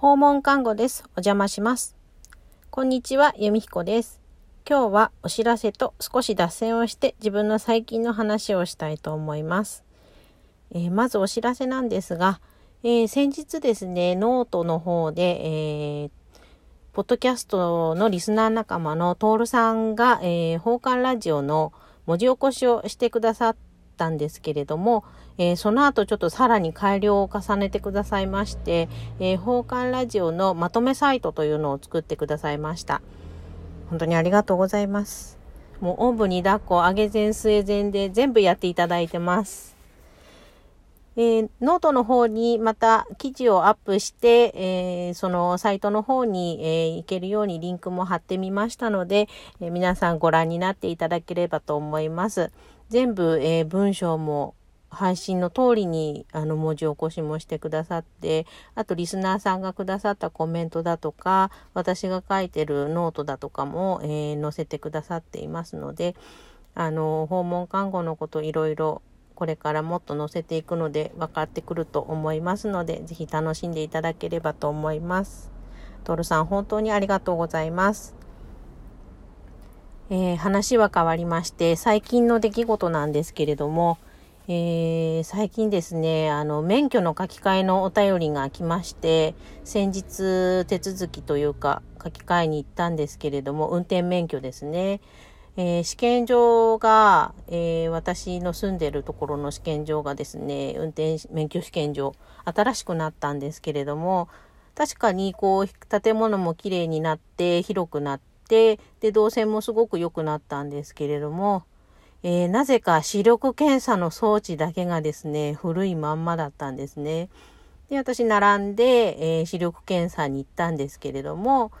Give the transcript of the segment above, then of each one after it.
訪問看護です。お邪魔します。こんにちは、由美彦です。今日はお知らせと少し脱線をして自分の最近の話をしたいと思います。えー、まずお知らせなんですが、えー、先日ですね、ノートの方で、えー、ポッドキャストのリスナー仲間のトールさんが、えー、訪看ラジオの文字起こしをしてくださったんですけれども、えー、その後ちょっとさらに改良を重ねてくださいまして、えー、訪看ラジオのまとめサイトというのを作ってくださいました。本当にありがとうございます。もうおんぶに抱っこ、上げ膳据え膳で全部やっていただいてます。えー、ノートの方にまた記事をアップして、えー、そのサイトの方に、えー、行けるようにリンクも貼ってみましたので、え皆さんご覧になっていただければと思います。全部、え文章も配信の通りにあの文字起こしもしてくださって、あとリスナーさんがくださったコメントだとか、私が書いてるノートだとかも、え載せてくださっていますので、あの、訪問看護のこといろいろこれからもっと載せていくので分かってくると思いますので、ぜひ楽しんでいただければと思います。トールさん本当にありがとうございます。えー、話は変わりまして、最近の出来事なんですけれども、えー、最近ですね、あの、免許の書き換えのお便りが来まして、先日手続きというか書き換えに行ったんですけれども、運転免許ですね。えー、試験場が、えー、私の住んでるところの試験場がですね、運転免許試験場、新しくなったんですけれども、確かにこう、建物も綺麗になって、広くなって、で、動線もすごく良くなったんですけれども、えー、なぜか視力検査の装置だけがですね、古いまんまだったんですね。で、私並んで、えー、視力検査に行ったんですけれども、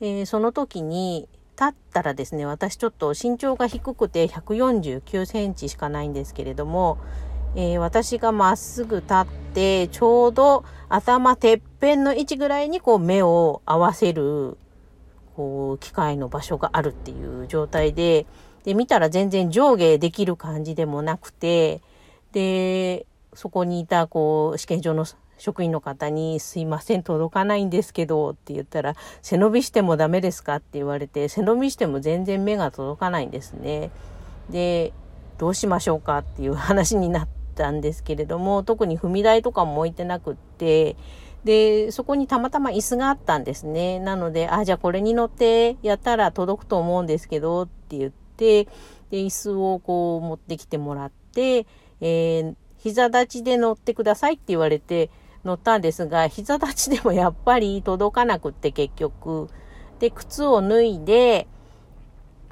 えー、その時に、立ったらですね、私ちょっと身長が低くて149センチしかないんですけれども、えー、私がまっすぐ立って、ちょうど頭てっぺんの位置ぐらいにこう目を合わせる、こう、機械の場所があるっていう状態で、で、見たら全然上下できる感じでもなくて、で、そこにいた、こう、試験場の職員の方に、すいません、届かないんですけど、って言ったら、背伸びしてもダメですかって言われて、背伸びしても全然目が届かないんですね。で、どうしましょうかっていう話になったんですけれども、特に踏み台とかも置いてなくって、で、そこにたまたま椅子があったんですね。なので、あ、じゃあこれに乗ってやったら届くと思うんですけど、って言って、で、椅子をこう持ってきてもらって、えー、膝立ちで乗ってくださいって言われて、乗ったんですが、膝立ちでもやっぱり届かなくって結局。で、靴を脱いで、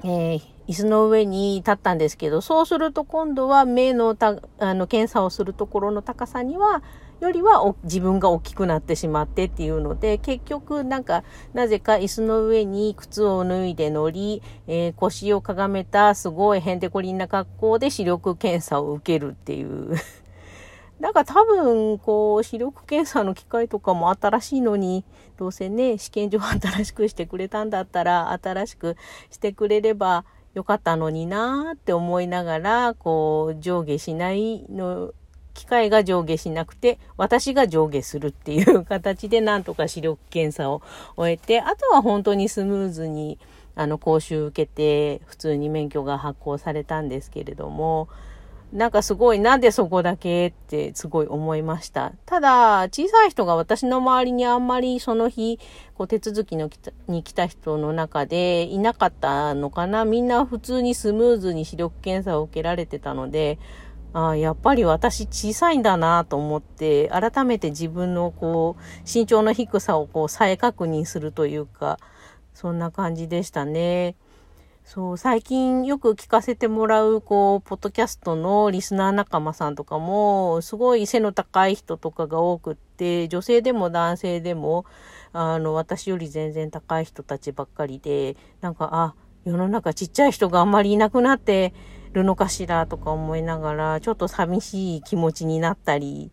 えー、椅子の上に立ったんですけど、そうすると今度は目のた、あの、検査をするところの高さには、よりは自分が大きくなってしまってっていうので、結局なんか、なぜか椅子の上に靴を脱いで乗り、えー、腰をかがめたすごいヘンテコリンな格好で視力検査を受けるっていう。なんか多分、こう、視力検査の機械とかも新しいのに、どうせね、試験場新しくしてくれたんだったら、新しくしてくれればよかったのになーって思いながら、こう、上下しないの、機械が上下しなくて、私が上下するっていう形で、なんとか視力検査を終えて、あとは本当にスムーズに、あの、講習受けて、普通に免許が発行されたんですけれども、なんかすごい、なんでそこだけってすごい思いました。ただ、小さい人が私の周りにあんまりその日、こう手続きの来たに来た人の中でいなかったのかな。みんな普通にスムーズに視力検査を受けられてたので、ああ、やっぱり私小さいんだなと思って、改めて自分のこう、身長の低さをこう再確認するというか、そんな感じでしたね。そう、最近よく聞かせてもらう、こう、ポッドキャストのリスナー仲間さんとかも、すごい背の高い人とかが多くって、女性でも男性でも、あの、私より全然高い人たちばっかりで、なんか、あ、世の中ちっちゃい人があんまりいなくなってるのかしらとか思いながら、ちょっと寂しい気持ちになったり、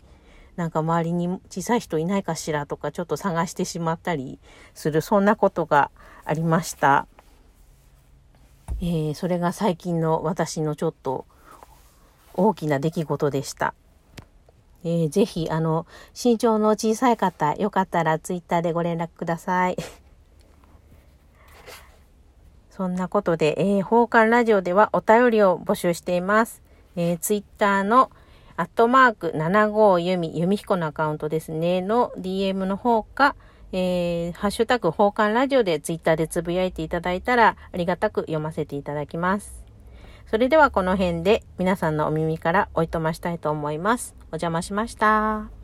なんか周りに小さい人いないかしらとかちょっと探してしまったりする、そんなことがありました。えー、それが最近の私のちょっと大きな出来事でした。えー、ぜひ、あの、身長の小さい方、よかったらツイッターでご連絡ください。そんなことで、えー、放課ラジオではお便りを募集しています。えー、ツイッターのアットマーク75由美、由美彦のアカウントですね、の DM の方か、えー、ハッシュタグ放課ラジオでツイッターでつぶやいていただいたらありがたく読ませていただきます。それではこの辺で皆さんのお耳からおいとましたいと思います。お邪魔しました。